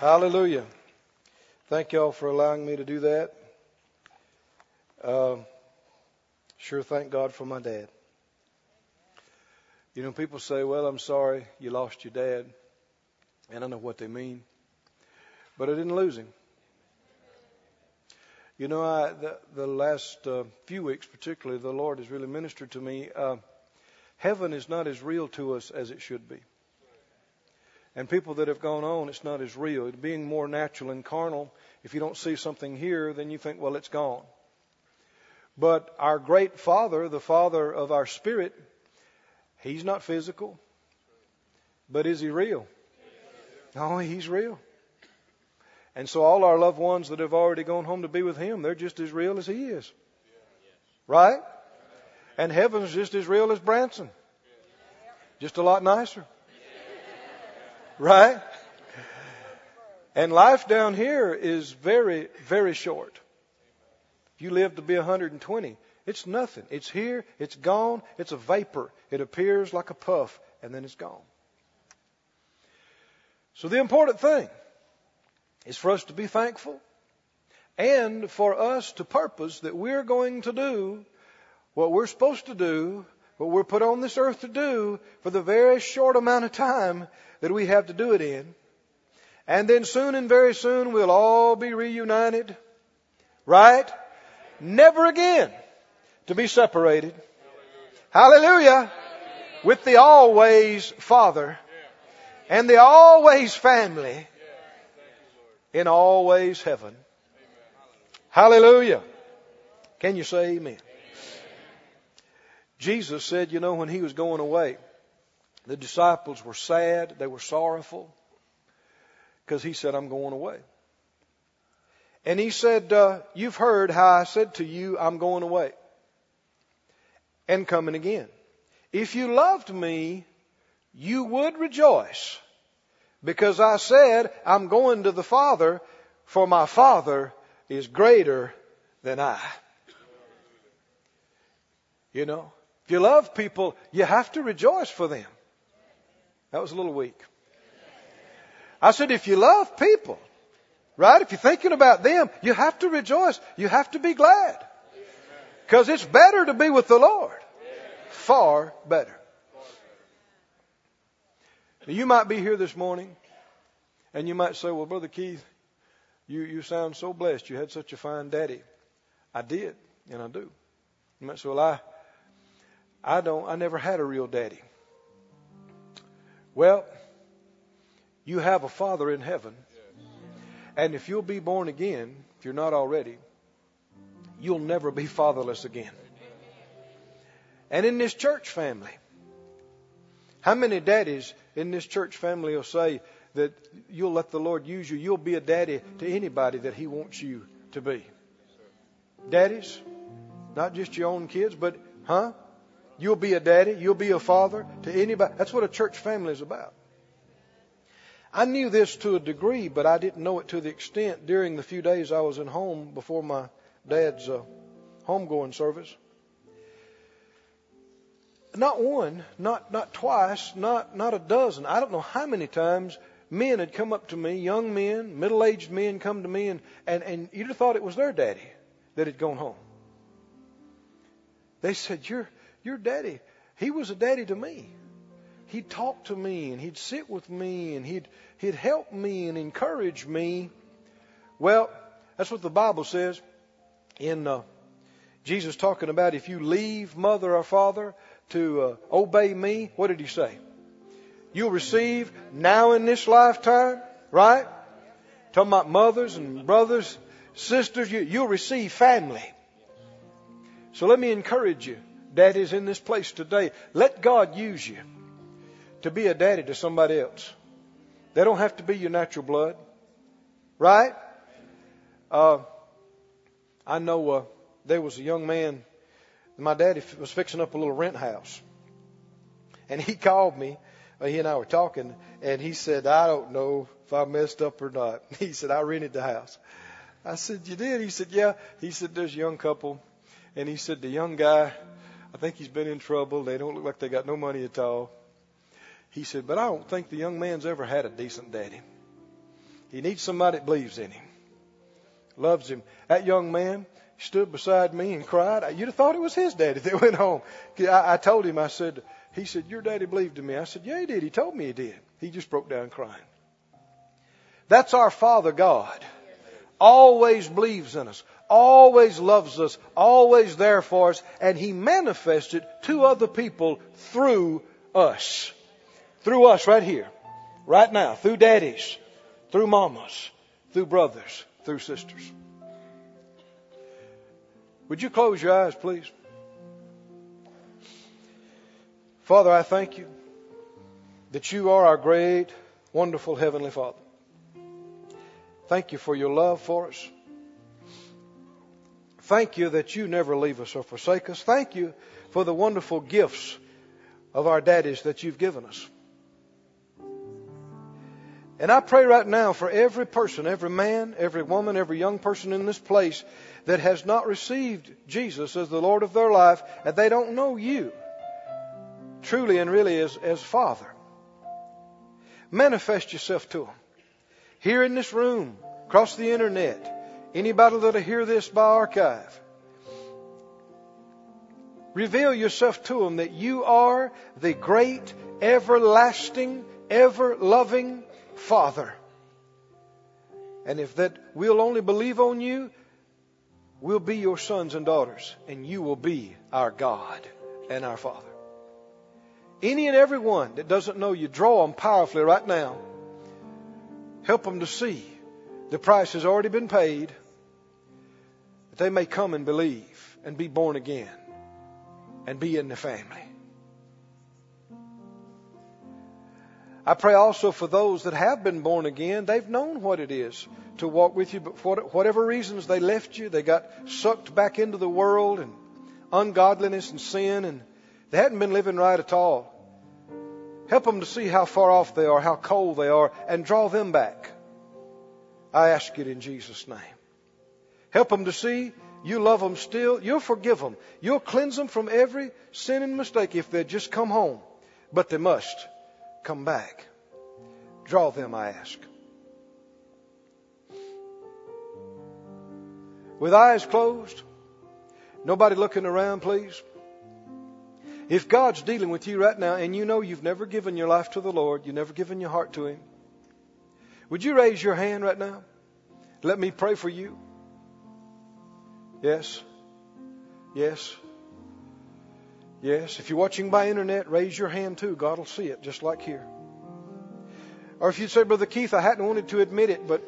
Hallelujah. Thank y'all for allowing me to do that. Uh, sure thank God for my dad. You know, people say, well, I'm sorry you lost your dad. And I know what they mean. But I didn't lose him. You know, I, the, the last uh, few weeks, particularly, the Lord has really ministered to me. Uh, heaven is not as real to us as it should be. And people that have gone on, it's not as real. It being more natural and carnal, if you don't see something here, then you think, well, it's gone. But our great Father, the Father of our spirit, He's not physical. But is He real? No, He's real. And so all our loved ones that have already gone home to be with Him, they're just as real as He is. Right? And heaven's just as real as Branson. Just a lot nicer. Right? And life down here is very, very short. You live to be 120, it's nothing. It's here, it's gone, it's a vapor. It appears like a puff, and then it's gone. So the important thing is for us to be thankful and for us to purpose that we're going to do what we're supposed to do, what we're put on this earth to do for the very short amount of time that we have to do it in. And then soon and very soon we'll all be reunited. Right? Never again to be separated. Hallelujah. With the always Father and the always family in always heaven. Hallelujah. Can you say amen? Jesus said, you know, when he was going away, the disciples were sad, they were sorrowful, because he said, I'm going away. And he said, uh, You've heard how I said to you, I'm going away and coming again. If you loved me, you would rejoice because I said, I'm going to the Father, for my Father is greater than I. You know, if you love people, you have to rejoice for them. That was a little weak. I said, if you love people, right? If you're thinking about them, you have to rejoice. You have to be glad. Because it's better to be with the Lord. Far better. Now, You might be here this morning and you might say, well, Brother Keith, you, you sound so blessed. You had such a fine daddy. I did, and I do. You might say, well, I, I don't, I never had a real daddy. Well, you have a father in heaven. And if you'll be born again, if you're not already, you'll never be fatherless again. And in this church family, how many daddies in this church family will say that you'll let the Lord use you? You'll be a daddy to anybody that He wants you to be. Daddies, not just your own kids, but, huh? You'll be a daddy, you'll be a father to anybody. That's what a church family is about. I knew this to a degree, but I didn't know it to the extent during the few days I was in home before my dad's uh, homegoing service not one, not not twice, not not a dozen. I don't know how many times men had come up to me, young men, middle-aged men come to me and and, and you'd have thought it was their daddy that had gone home. They said, Your your daddy, he was a daddy to me. He'd talk to me and he'd sit with me and he'd he'd help me and encourage me. Well, that's what the Bible says in uh, Jesus talking about if you leave mother or father to uh, obey me, what did he say? You'll receive now in this lifetime, right? Talking about mothers and brothers, sisters, you, you'll receive family. So let me encourage you, daddies in this place today. Let God use you to be a daddy to somebody else. They don't have to be your natural blood, right? Uh, I know uh, there was a young man my daddy was fixing up a little rent house. And he (laughs) called me. Uh, he and I were talking, and he said, I don't know if I messed up or not. (laughs) He said, I rented the house. I said, You did? He said, Yeah. He said, There's a young couple. And he said, The young guy, I think he's been in trouble. They don't look like they got no money at all. He said, But I don't think the young man's ever had a decent daddy. He needs somebody that believes in him, loves him. That young man stood beside me and cried. You'd have thought it was his daddy (laughs) that went home. I, I told him, I said, he said, Your daddy believed in me. I said, Yeah, he did. He told me he did. He just broke down crying. That's our Father God. Always believes in us, always loves us, always there for us, and He manifested to other people through us. Through us right here, right now, through daddies, through mamas, through brothers, through sisters. Would you close your eyes, please? Father, I thank you that you are our great, wonderful Heavenly Father. Thank you for your love for us. Thank you that you never leave us or forsake us. Thank you for the wonderful gifts of our daddies that you've given us. And I pray right now for every person, every man, every woman, every young person in this place that has not received Jesus as the Lord of their life and they don't know you truly and really as, as Father. Manifest yourself to them. Here in this room, across the internet, anybody that'll hear this by archive. Reveal yourself to them that you are the great, everlasting, ever loving Father. And if that we'll only believe on you, we'll be your sons and daughters, and you will be our God and our Father. Any and every one that doesn't know you, draw them powerfully right now. Help them to see the price has already been paid, they may come and believe and be born again and be in the family. I pray also for those that have been born again. They've known what it is to walk with you, but for whatever reasons they left you, they got sucked back into the world and ungodliness and sin, and they hadn't been living right at all. Help them to see how far off they are, how cold they are, and draw them back. I ask it in Jesus' name. Help them to see you love them still. You'll forgive them. You'll cleanse them from every sin and mistake if they just come home. But they must come back. Draw them, I ask. With eyes closed, nobody looking around, please. If God's dealing with you right now and you know you've never given your life to the Lord, you've never given your heart to Him, would you raise your hand right now? Let me pray for you. Yes. Yes. Yes. If you're watching by internet, raise your hand too. God will see it just like here. Or if you say, Brother Keith, I hadn't wanted to admit it, but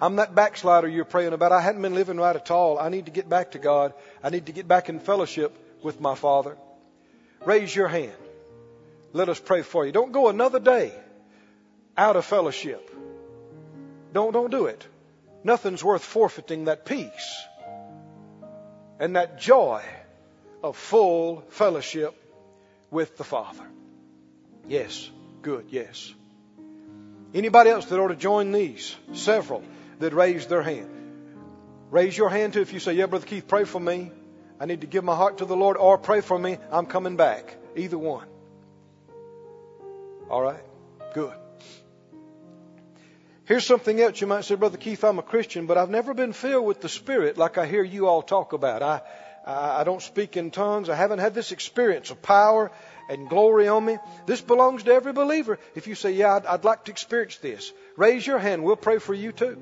I'm that backslider you're praying about. I hadn't been living right at all. I need to get back to God. I need to get back in fellowship with my Father. Raise your hand. Let us pray for you. Don't go another day out of fellowship. Don't, don't do it. Nothing's worth forfeiting that peace and that joy of full fellowship with the Father. Yes, good, yes. Anybody else that ought to join these? Several that raised their hand. Raise your hand too if you say, Yeah, Brother Keith, pray for me. I need to give my heart to the Lord, or pray for me. I'm coming back. Either one. All right? Good. Here's something else you might say, Brother Keith, I'm a Christian, but I've never been filled with the Spirit like I hear you all talk about. I, I, don't speak in tongues. I haven't had this experience of power and glory on me. This belongs to every believer. If you say, Yeah, I'd, I'd like to experience this, raise your hand. We'll pray for you too.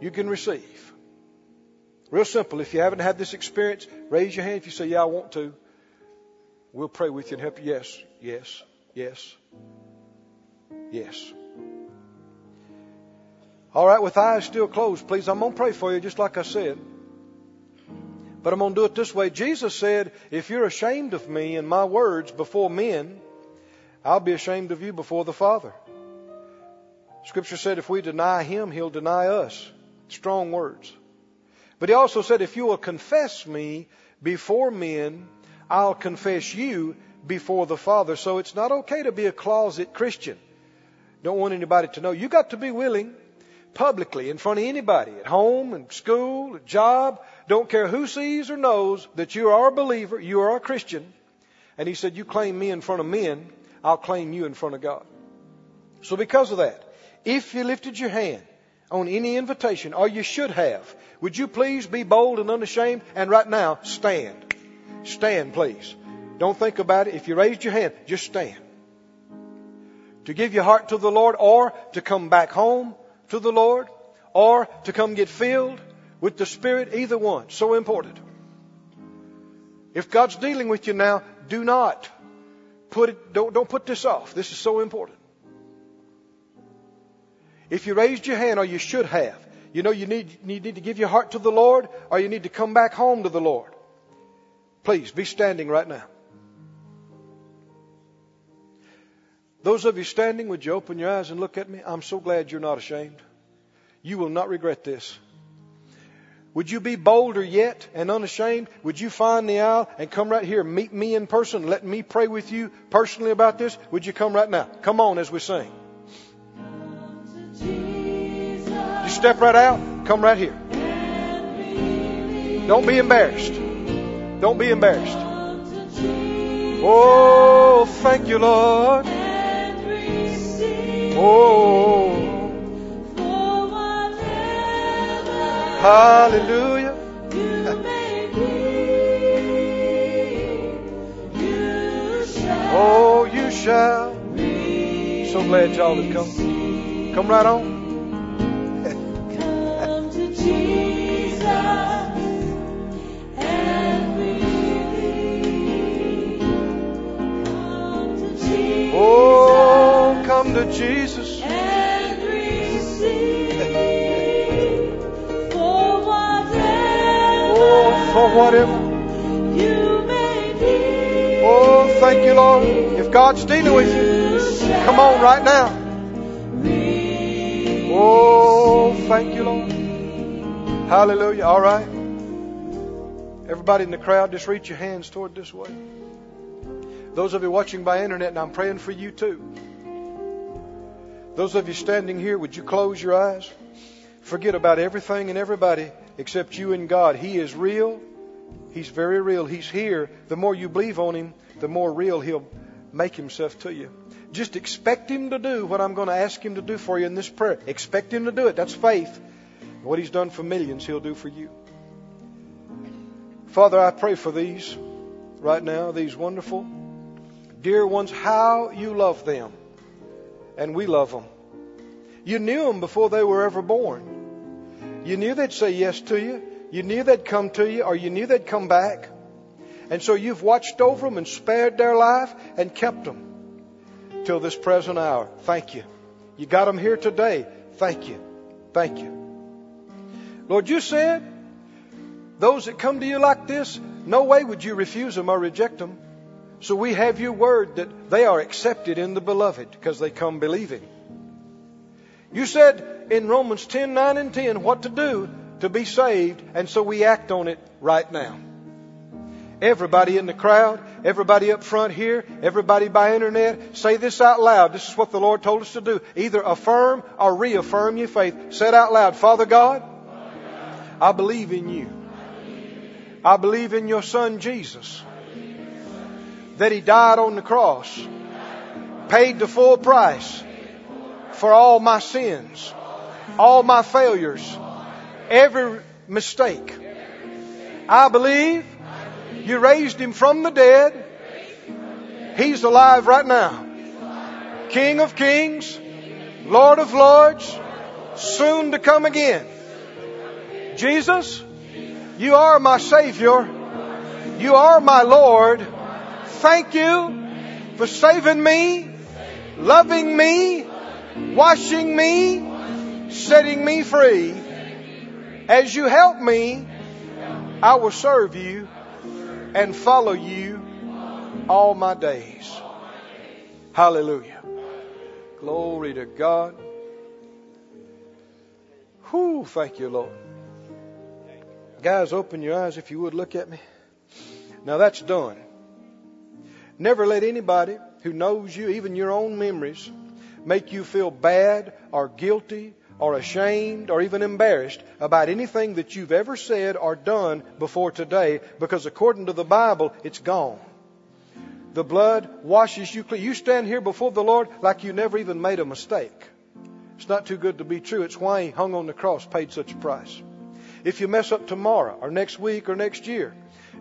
You can receive. Real simple. If you haven't had this experience, raise your hand. If you say, Yeah, I want to, we'll pray with you and help you. Yes, yes, yes, yes. All right, with eyes still closed, please. I'm going to pray for you just like I said. But I'm going to do it this way. Jesus said, If you're ashamed of me and my words before men, I'll be ashamed of you before the Father. Scripture said, If we deny him, he'll deny us. Strong words. But he also said, if you will confess me before men, I'll confess you before the Father. So it's not okay to be a closet Christian. Don't want anybody to know. You got to be willing publicly in front of anybody at home and school, at job. Don't care who sees or knows that you are a believer, you are a Christian. And he said, you claim me in front of men, I'll claim you in front of God. So because of that, if you lifted your hand on any invitation, or you should have, would you please be bold and unashamed and right now stand? Stand, please. Don't think about it. If you raised your hand, just stand. To give your heart to the Lord or to come back home to the Lord or to come get filled with the Spirit, either one. So important. If God's dealing with you now, do not put it, don't, don't put this off. This is so important. If you raised your hand, or you should have, you know you need, you need to give your heart to the Lord, or you need to come back home to the Lord. Please be standing right now. Those of you standing, would you open your eyes and look at me? I'm so glad you're not ashamed. You will not regret this. Would you be bolder yet and unashamed? Would you find the aisle and come right here, meet me in person, let me pray with you personally about this? Would you come right now? Come on as we sing. You step right out, come right here. Don't be embarrassed. Don't be embarrassed. Oh, thank you, Lord. Oh. Hallelujah. (laughs) Oh, you shall. So glad y'all have come. Come right on. Come to Jesus come to Jesus. and receive. For whatever Oh, for whatever. you may need, Oh, thank you, Lord. If God's dealing with you, you come on right now. Oh, thank you, Lord. Hallelujah. All right. Everybody in the crowd, just reach your hands toward this way. Those of you watching by internet, and I'm praying for you too. Those of you standing here, would you close your eyes? Forget about everything and everybody except you and God. He is real. He's very real. He's here. The more you believe on Him, the more real He'll make Himself to you. Just expect Him to do what I'm going to ask Him to do for you in this prayer. Expect Him to do it. That's faith. What He's done for millions, He'll do for you. Father, I pray for these right now, these wonderful, dear ones, how you love them. And we love them. You knew them before they were ever born. You knew they'd say yes to you. You knew they'd come to you, or you knew they'd come back. And so you've watched over them and spared their life and kept them till this present hour. Thank you. You got them here today. Thank you. Thank you. Lord, you said those that come to you like this, no way would you refuse them or reject them. So we have your word that they are accepted in the beloved because they come believing. You said in Romans 10, 9 and 10 what to do to be saved, and so we act on it right now. Everybody in the crowd, everybody up front here, everybody by internet, say this out loud. This is what the Lord told us to do. Either affirm or reaffirm your faith. Say it out loud. Father God, I believe in you. I believe in your son Jesus. That he died on the cross, paid the full price for all my sins, all my failures, every mistake. I believe you raised him from the dead. He's alive right now. King of kings, Lord of lords, soon to come again. Jesus, you are my Savior. You are my Lord. Thank you for saving me, loving me, washing me, setting me free. As you help me, I will serve you and follow you all my days. Hallelujah. Glory to God. Whew, thank you, Lord. Guys, open your eyes if you would look at me. Now that's done. Never let anybody who knows you, even your own memories, make you feel bad or guilty or ashamed or even embarrassed about anything that you've ever said or done before today because according to the Bible, it's gone. The blood washes you clean. You stand here before the Lord like you never even made a mistake. It's not too good to be true. It's why He hung on the cross, paid such a price. If you mess up tomorrow or next week or next year,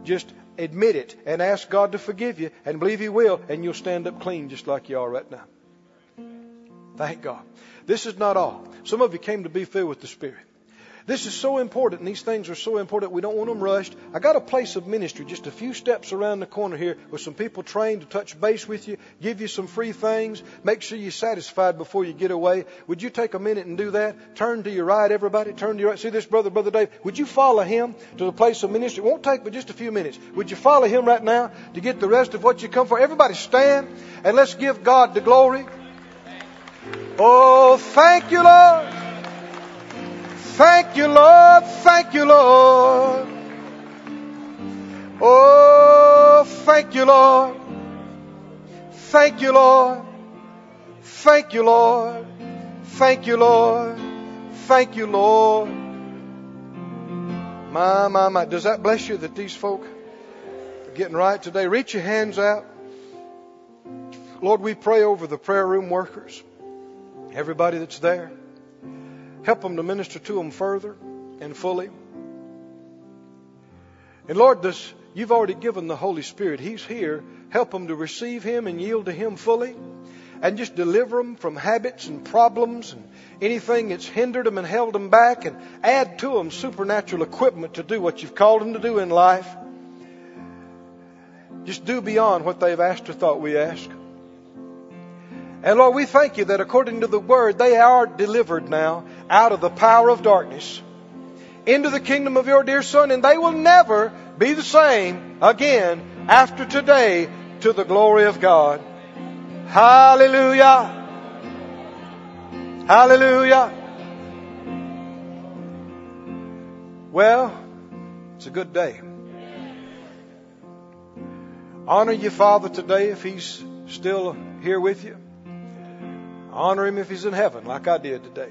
just admit it and ask God to forgive you and believe He will, and you'll stand up clean just like you are right now. Thank God. This is not all. Some of you came to be filled with the Spirit. This is so important, and these things are so important. We don't want them rushed. I got a place of ministry just a few steps around the corner here with some people trained to touch base with you, give you some free things, make sure you're satisfied before you get away. Would you take a minute and do that? Turn to your right, everybody. Turn to your right. See this brother, Brother Dave. Would you follow him to the place of ministry? It won't take but just a few minutes. Would you follow him right now to get the rest of what you come for? Everybody stand and let's give God the glory. Oh, thank you, Lord. Thank you, Lord. Thank you, Lord. Oh, thank you, Lord. Thank you, Lord. Thank you, Lord. Thank you, Lord. Thank you, Lord. My, my, my. Does that bless you that these folk are getting right today? Reach your hands out. Lord, we pray over the prayer room workers, everybody that's there. Help them to minister to them further and fully. And Lord, this, you've already given the Holy Spirit. He's here. Help them to receive Him and yield to Him fully. And just deliver them from habits and problems and anything that's hindered them and held them back. And add to them supernatural equipment to do what you've called them to do in life. Just do beyond what they've asked or thought we ask. And Lord, we thank you that according to the word, they are delivered now out of the power of darkness into the kingdom of your dear Son, and they will never be the same again after today to the glory of God. Hallelujah. Hallelujah. Well, it's a good day. Honor your Father today if He's still here with you. Honor him if he's in heaven, like I did today.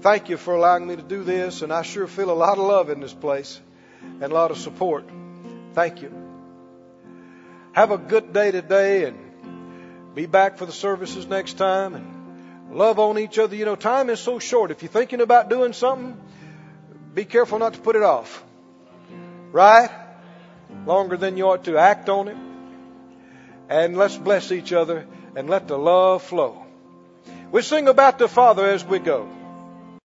Thank you for allowing me to do this, and I sure feel a lot of love in this place and a lot of support. Thank you. Have a good day today and be back for the services next time and love on each other. You know, time is so short. If you're thinking about doing something, be careful not to put it off. Right? Longer than you ought to. Act on it. And let's bless each other and let the love flow. We sing about the Father as we go.